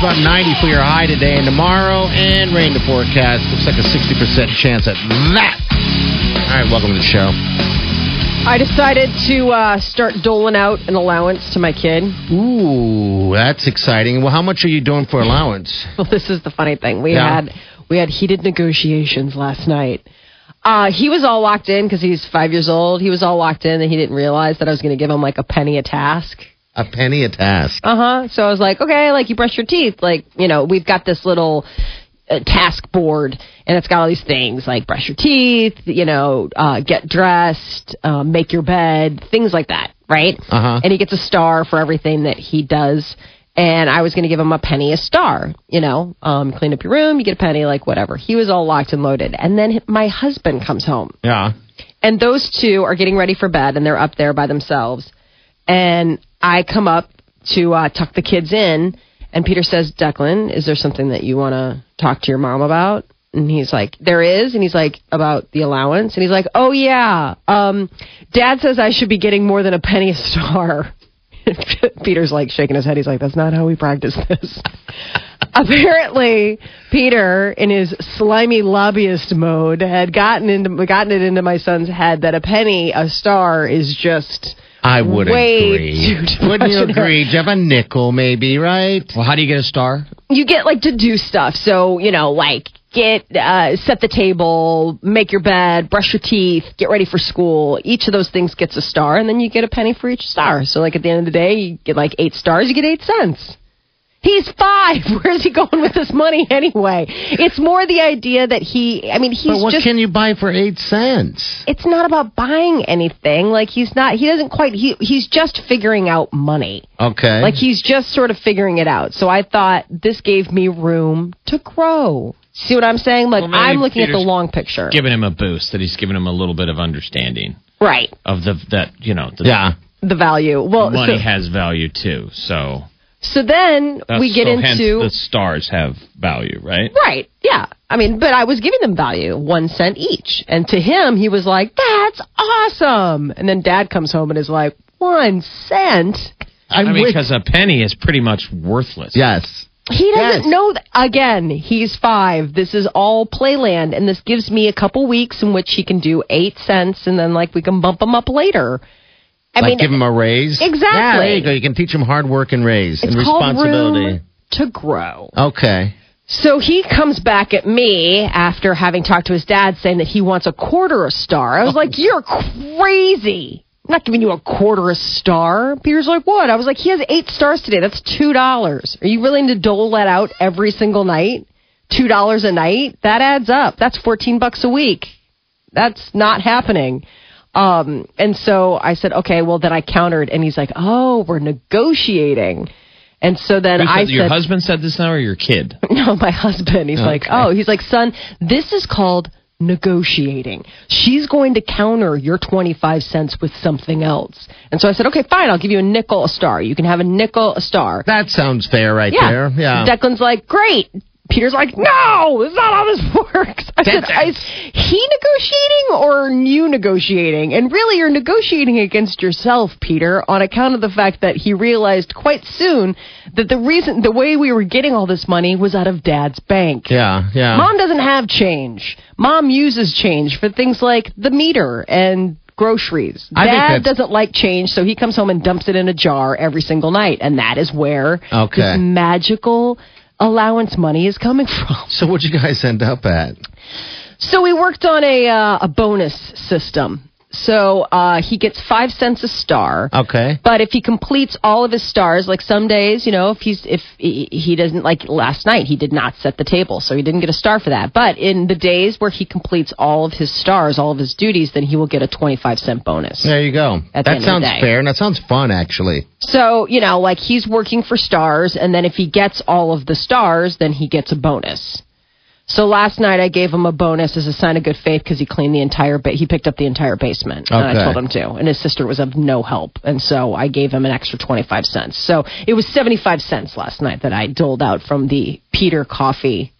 About 90 for your high today and tomorrow, and rain to forecast. Looks like a 60% chance at that. All right, welcome to the show. I decided to uh, start doling out an allowance to my kid. Ooh, that's exciting. Well, how much are you doing for allowance? Well, this is the funny thing. We Yeah. had we had heated negotiations last night. Uh, he was all locked in because he's five years old. He was all locked in, and he didn't realize that I was going to give him like a penny a task. A penny a task. Uh huh. So I was like, okay, like you brush your teeth. Like, you know, we've got this little uh, task board and it's got all these things like brush your teeth, you know, uh, get dressed, uh, make your bed, things like that, right? Uh-huh. And he gets a star for everything that he does. And I was going to give him a penny a star, you know, um, clean up your room, you get a penny, like whatever. He was all locked and loaded. And then my husband comes home Yeah. and those two are getting ready for bed and they're up there by themselves and i come up to uh, tuck the kids in and peter says declan is there something that you want to talk to your mom about? And he's like there is. And he's like about the allowance? And he's like oh yeah. Um dad says i should be getting more than a penny a star. Peter's like shaking his head. He's like that's not how we practice this. Apparently Peter, in his slimy lobbyist mode, had gotten into gotten it into my son's head that a penny a star is just I would way agree. too Wouldn't you agree? Do you have a nickel, maybe, right? Well, how do you get a star? You get like to do stuff. So you know, like get uh, set the table, make your bed, brush your teeth, get ready for school. Each of those things gets a star, and then you get a penny for each star. So like at the end of the day, you get like eight stars. You get eight cents. He's five. Where's he going with this money anyway? It's more the idea that he. I mean, he's but what just. can you buy for eight cents? it's not about buying anything. Like he's not. He doesn't quite. He he's just figuring out money. Okay. Like he's just sort of figuring it out. So I thought this gave me room to grow. See what I'm saying? Like Well, I'm looking at the long picture. Giving him a boost, that he's giving him a little bit of understanding right. of the that you know the yeah. The value. Well, money so, has value too. So so then that's, we get so hence into the stars have value, right? Right. Yeah. I mean, but I was giving them value, one cent each. And to him, he was like, that's awesome. And then dad comes home and is like, one cent? I mean, because a penny is pretty much worthless. Yes. He doesn't Yes. know. Th- Again, he's five. This is all playland. And this gives me a couple weeks in which he can do eight cents and then, like, we can bump him up later. I like mean, give him a raise. Exactly. Yeah, there you go. You can teach him hard work and raise it's and responsibility. room to grow. Okay. So he comes back at me after having talked to his dad saying that he wants a quarter a star. I was like, oh. You're crazy. I'm not giving you a quarter a star. Peter's like, What? I was like, He has eight stars today. That's $2. Are you willing to dole that out every single night? $2 a night? That adds up. That's 14 bucks a week. That's not happening. Um, and so I said, okay, well, then I countered, and he's like, oh, we're negotiating. And so then Who I said- your said, husband said this now, or your kid? no, my husband. He's like, oh, he's like, son, this is called negotiating. She's going to counter your 25 cents with something else. And so I said, okay, fine, I'll give you a nickel a star. You can have a nickel a star. That sounds fair right yeah. there. Yeah. Declan's like, great. Peter's like, no, that's not how this works. I said, is he negotiating or you negotiating? And really, you're negotiating against yourself, Peter, on account of the fact that he realized quite soon that the reason, the way we were getting all this money was out of dad's bank. yeah, yeah. Mom doesn't have change. Mom uses change for things like the meter and groceries. Dad doesn't like change, so he comes home and dumps it in a jar every single night, and that is where Okay. this magical allowance money is coming from. so what'd you guys end up at? So we worked on a uh, a bonus system. So uh, he gets five cents a star. Okay. But if he completes all of his stars, like some days, you know, if he's if he, he doesn't like last night, he did not set the table, so he didn't get a star for that. But in the days where he completes all of his stars, all of his duties, then he will get a twenty-five cent bonus. There you go. That end of the sounds fair, and that sounds fun, actually. So you know, like he's working for stars, and then if he gets all of the stars, then he gets a bonus. So last night I gave him a bonus as a sign of good faith because he cleaned the entire ba- he picked up the entire basement. And I told him to and his sister was of no help. And so I gave him an extra 25 cents. So it was 75 cents last night that I doled out from the Peter Coffee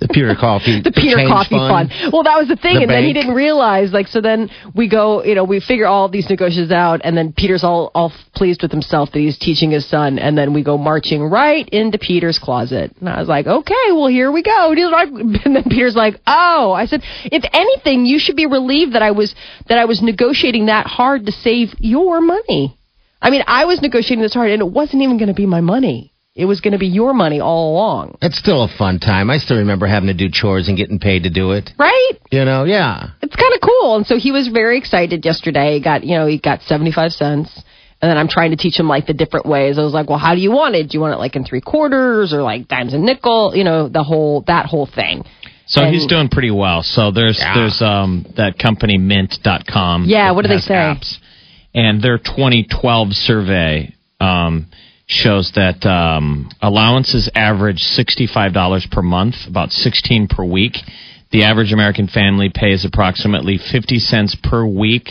The Peter Coffee. the Peter Coffee Fund. Well, that was the thing, The and then he didn't realize. Like, so then we go, you know, we figure all these negotiations out, and then Peter's all all pleased with himself that he's teaching his son, and then we go marching right into Peter's closet, and I was like, okay, well here we go. And then Peter's like, oh, I said, if anything, you should be relieved that I was that I was negotiating that hard to save your money. I mean, I was negotiating this hard, and it wasn't even going to be my money. It was going to be your money all along, It's still a fun time. I still remember having to do chores and getting paid to do it. right? You know, yeah. it's kind of cool. And so he was very excited yesterday. He got, you know, he got 75 cents. And then I'm trying to teach him like the different ways. I was like, well, how do you want it? Do you want it like in three quarters or like dimes and nickel? You know, the whole, that whole thing. So And- he's doing pretty well. So there's Yeah. there's um that company Mint.com. Yeah, what do they has say? Apps, and their 2012 survey um, shows that um, allowances average $65 per month, about 16 per week. The average American family pays approximately 50 cents per week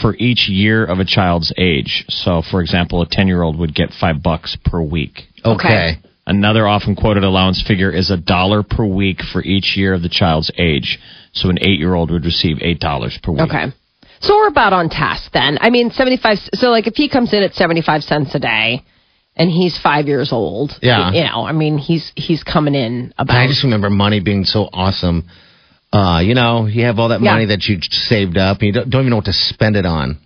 for each year of a child's age. So, for example, a 10 year old would get five bucks per week. Okay. Another often quoted allowance figure is a dollar per week for each year of the child's age. So an eight year old would receive eight dollars per week. Okay. So we're about on task then. I mean, 75, so like if he comes in at 75 cents a day and he's five years old, Yeah. you know, I mean, he's, he's coming in about. I just remember money being so awesome. Uh, you know, you have all that Yeah. money that you saved up, and you don't, don't even know what to spend it on.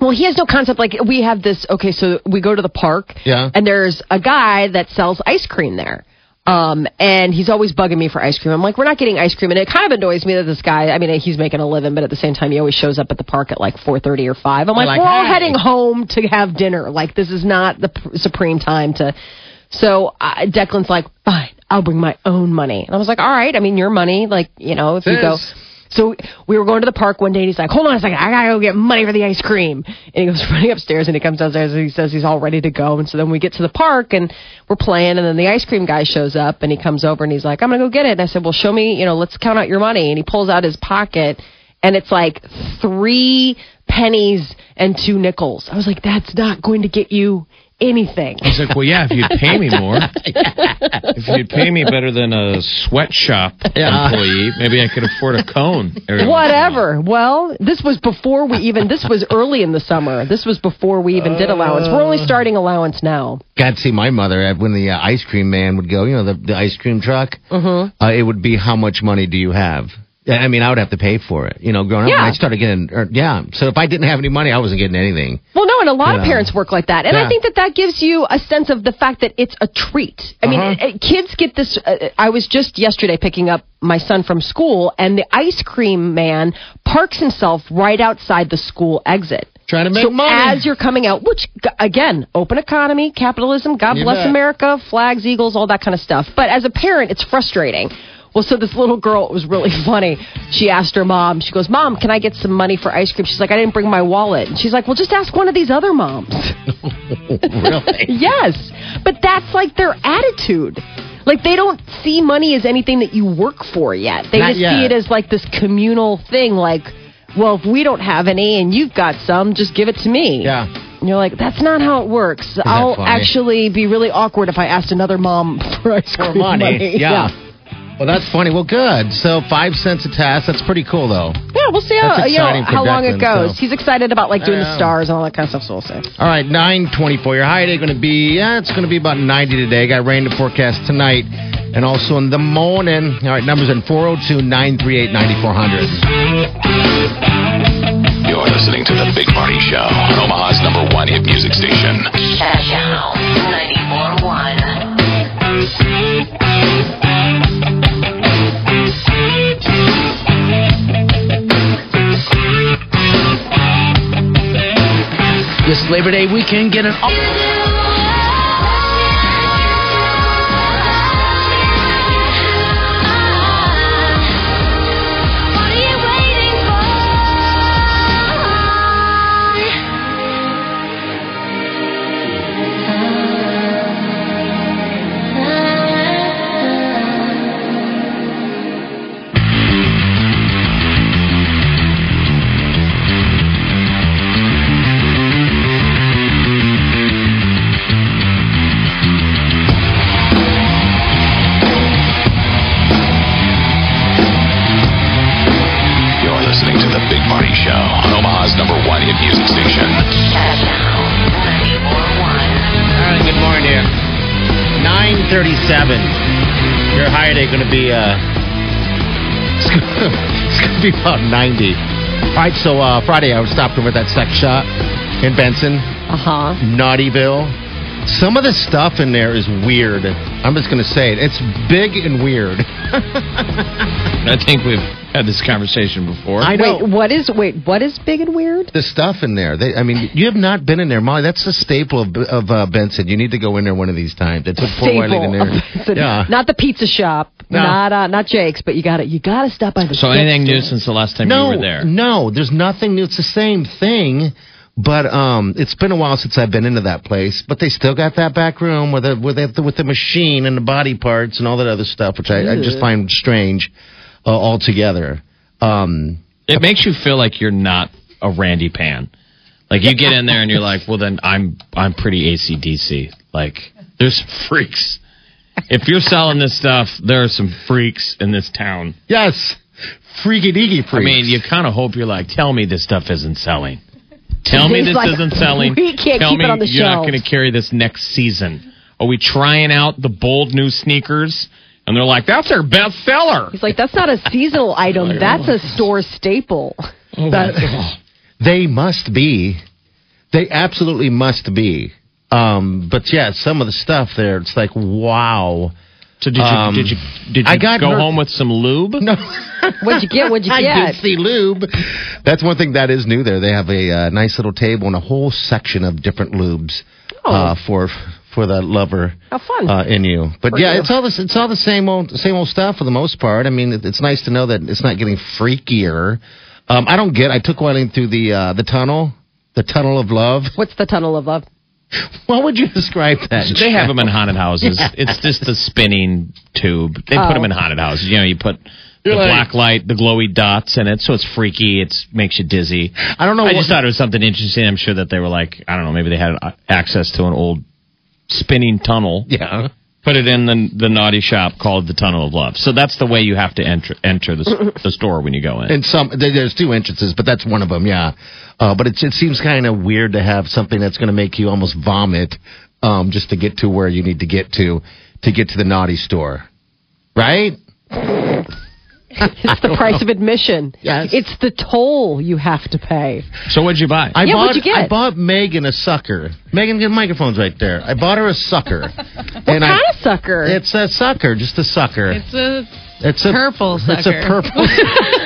Well, he has no concept. Like we have this. Okay, so we go to the park. Yeah. And there's a guy that sells ice cream there. Um, and he's always bugging me for ice cream. I'm like, we're not getting ice cream, and it kind of annoys me that this guy. I mean, he's making a living, but at the same time, he always shows up at the park at like 4:30 or 5. I'm like, like, we're all hey. heading home to have dinner. Like, this is not the pr- supreme time to. So uh, Declan's like, fine, I'll bring my own money, and I was like, all right. I mean, your money, like, you know, if you go. So we were going to the park one day, and he's like, "Hold on a second, I gotta go get money for the ice cream." And he goes running upstairs, and he comes downstairs, and he says he's all ready to go. And so then we get to the park, and we're playing, and then the ice cream guy shows up, and he comes over, and he's like, "I'm gonna go get it." And I said, "Well, show me, you know, let's count out your money." And he pulls out his pocket, and it's like three pennies and two nickels. I was like, "That's not going to get you." Anything. He's like, well, yeah, if you'd pay me more, if you'd pay me better than a sweatshop employee, maybe I could afford a cone. every once in a while. Whatever. Well, this was before we even. This was early in the summer. This was before we even did allowance. We're only starting allowance now. God, see, my mother, uh, when the uh, ice cream man would go, you know, the, the ice cream truck, Mm-hmm. uh, it would be, how much money do you have? Yeah, I mean, I would have to pay for it. You know, growing up, Yeah. when I started getting, or, yeah. So if I didn't have any money, I wasn't getting anything. Well, no, and a lot of Yeah. parents work like that, and Yeah. I think that that gives you a sense of the fact that it's a treat. I mean, Uh-huh. uh, kids get this. Uh, I was just yesterday picking up my son from school, and the ice cream man parks himself right outside the school exit. Trying to make so money. as you're coming out, which again, open economy, capitalism, God You bless bet. America, flags, eagles, all that kind of stuff. But as a parent, it's frustrating. Well, so this little girl, it was really funny. She asked her mom, she goes, Mom, can I get some money for ice cream? She's like, I didn't bring my wallet. And she's like, Well, just ask one of these other moms. really? yes. But that's like their attitude. Like they don't see money as anything that you work for yet. They Not just yet. see it as like this communal thing like, well, if we don't have any and you've got some, just give it to me. Yeah. And you're like, that's not how it works. I'll funny? actually be really awkward if I asked another mom for ice For cream money. Yeah. Well, that's funny. Well, good. So five cents a task. That's pretty cool, though. Yeah, we'll see how uh, you know exciting for how long it goes. so- He's excited about like doing the stars and all that kind of stuff. So we'll see. All right, 924. Your high day going to be, yeah, it's going to be about 90 today. Got rain to forecast tonight and also in the morning. All right, numbers in 402 938 9400. You're listening to the Big Party Show on Omaha's number one hit music station. Channel 94.1. Labor Day weekend. Get an Your high day going to be, uh, it's gonna, it's going to be about 90. All right, so uh, Friday I was stopping at that sex shop in Benson, Uh huh. Naughtyville. Some of the stuff in there is weird. I'm just going to say it. It's big and weird. I think we've had this conversation before. I know. Wait, what is wait? What is big and weird? the stuff in there. They, I mean, you have not been in there, Molly. That's the staple of, of uh, Benson. You need to go in there one of these times. They put Fort Wiley in there. Staple. Yeah. Not the pizza shop. No. Not uh, not Jake's, but you got to You got to stop by the. so sex anything new since the last time no, you were there? no, there's nothing new. It's the same thing, but um, it's been a while since I've been into that place. But they still got that back room with the with the, with the machine and the body parts and all that other stuff, which I, I just find strange uh, altogether. Um, It makes you feel like you're not a Randy Pan. Like you get in there and you're like, well then I'm I'm pretty ACDC. Like there's freaks. If you're selling this stuff, there are some freaks in this town. yes, freaky deaky freaks. I mean, you kind of hope you're like, tell me this stuff isn't selling. Tell me this like, isn't selling. "We can't Tell keep me it on the you're not going to carry this next season. Are we trying out the bold new sneakers? And they're like, that's our best seller. He's like, that's not a seasonal item. That's a store staple. That- they must be. They absolutely must be. Um, but yeah, some of the stuff there, it's like, wow. So did you Um, did you did you I got go her- home with some lube? No. What'd you get? What'd you get? I get? did see lube. That's one thing that is new there. They have a uh, nice little table and a whole section of different lubes uh, for for that lover How fun. uh, in you. But For yeah, you. it's all this. It's all the same old same old stuff for the most part. I mean, it, it's nice to know that it's not getting freakier. Um, I don't get. I took Wiley through the uh, the tunnel, the tunnel of love. What's the tunnel of love? What would you describe that? They have them in haunted houses. It's just the spinning tube. They put Oh. them in haunted houses. You know, you put the You're like- black light, the glowy dots in it, so it's freaky. It makes you dizzy. I don't know. I what, just thought it was something interesting. I'm sure that they were like, I don't know, maybe they had uh, access to an old spinning tunnel. Yeah. Put it in the the naughty shop called the Tunnel of Love. So that's the way you have to enter enter the, the store when you go in. And some there's two entrances, but that's one of them. Yeah, uh, but it, it seems kind of weird to have something that's going to make you almost vomit um, just to get to where you need to get to to get to the naughty store, right? It's the price of admission. Yes. It's the toll you have to pay. so what'd you buy? I Yeah, bought what'd you get? I bought Megan a sucker. Megan, get microphones right there. I bought her a sucker. What and kind I, of sucker? It's a sucker, just a sucker. It's a It's a purple sucker. It's a sucker. purple.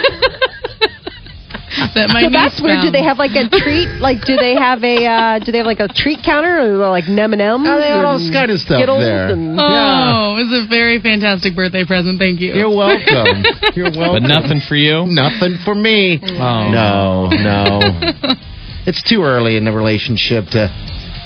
that my so niece that's weird. Do they have like a treat? Like, do they have a? Uh, do they have like a treat counter or like M and M's? Oh, they have all kind of stuff there. And, Oh, it was a very fantastic birthday present. Thank you. You're welcome. You're welcome. but nothing for you. Nothing for me. Oh. No, no. it's too early in the relationship to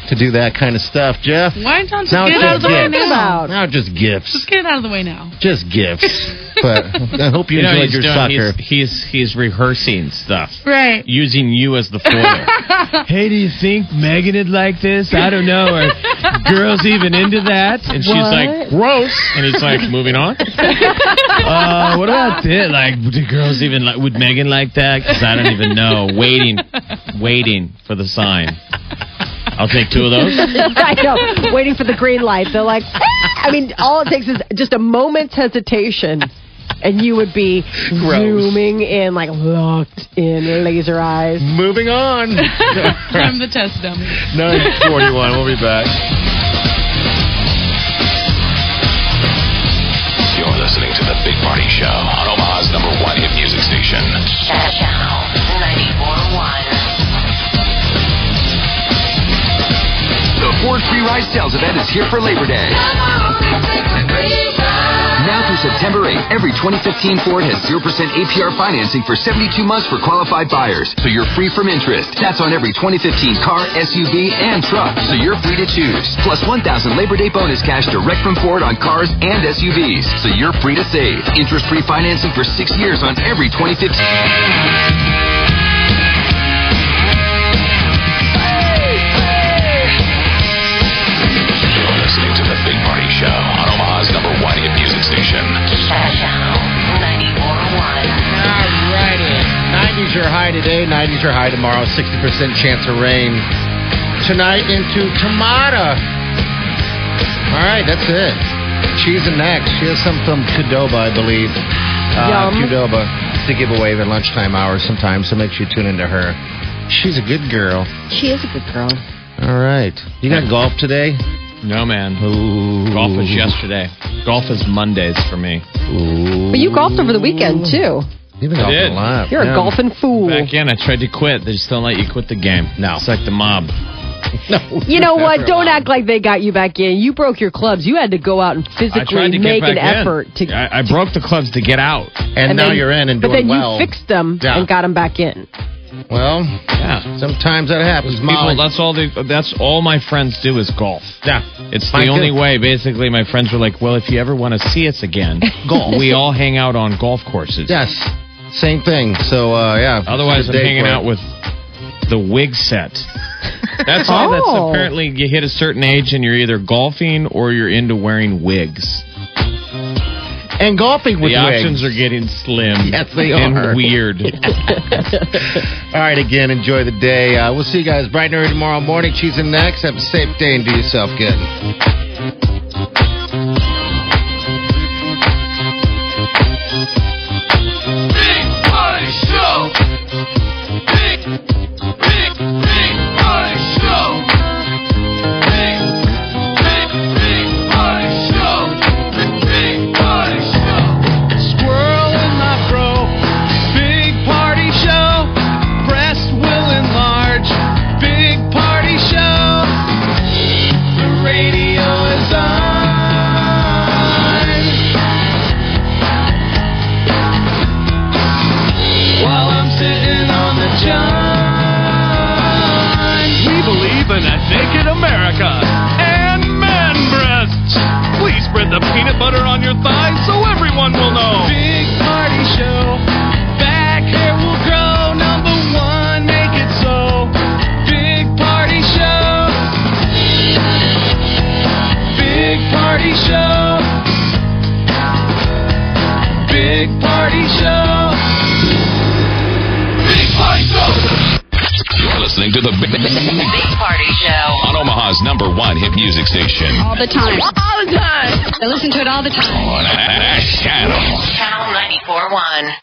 to do that kind of stuff, Jeff. Why don't you Now get out of just the way gifts. now? Now just gifts. Just get it out of the way now. Just gifts. but I hope you, You enjoyed he's, your doing, sucker. he's, he's he's rehearsing stuff. Right. using you as the foil. hey, do you think Megan would like this? I don't know. Are girls even into that? And she's What? like, gross. And he's like, moving on. uh, what about this? Like, do girls even like? Would Megan like that? Because I don't even know. Waiting, waiting for the sign. I'll take two of those. I know, waiting for the green light. They're like, "Ah!" I mean, all it takes is just a moment's hesitation, and you would be Gross. zooming in, like locked in laser eyes. Moving on. I'm the test dummy. 941. We'll be back. You're listening to The Big Party Show on Omaha's number one hit music station. Channel 94.1. Free Sales event is here for Labor Day. Now through September 8th, every 2015 Ford has 0% APR financing for 72 months for qualified buyers, so you're free from interest. That's on every 2015 car, SUV, and truck, so you're free to choose. Plus 1,000 Labor Day bonus cash direct from Ford on cars and SUVs, so you're free to save. Interest-free financing for six years on every 2015. Today, 90s are high tomorrow, 60% chance of rain. Tonight into Tamata. All right, that's it. She's the next. She has some from Qdoba, I believe. Uh, Yum. Qdoba to give away at lunchtime hours sometimes, so make sure you tune into her. She's a good girl. She is a good girl. All right. You got golf today? No, man. Ooh. Golf was yesterday. Golf is Mondays for me. Ooh. But you golfed over the weekend too. You've been I golfing did. a lot. You're a golfing fool. Back in, I tried to quit. They just don't let you quit the game. No. It's like the mob. No. You know what? Don't act like they got you back in. You broke your clubs. You had to go out and I physically tried to make get back an in. effort to. I, I broke the clubs to get out. And, now then- you're in and doing well. but doing then well. you fixed them Yeah. and got them back in. Well, Yeah. sometimes that happens. People, that's all they. That's all my friends do is golf. yeah. It's Mine the only too. way. Basically, my friends were like, "Well, if you ever want to see us again, Golf. We all hang out on golf courses. Yes. Same thing. So, uh, yeah. Otherwise, I'm hanging for it. out with the wig set. That's all. That's Oh. apparently you hit a certain age and you're either golfing or you're into wearing wigs. And golfing with the options wigs. are getting slim. Yes, they and are. weird. All right, again, enjoy the day. Uh, we'll see you guys bright and early tomorrow morning. Cheese in next. Have a safe day and do yourself good. The peanut butter on your thighs so everyone will know. Big party show. Back hair will grow. Number one, make it so. Big party show. Big party show. Big party show. Big Party Show. You're listening to the Big, Big Party Show. on Omaha's number one hit music station. All the time. All the time. I listen to it all the time. On Channel Channel 94.1.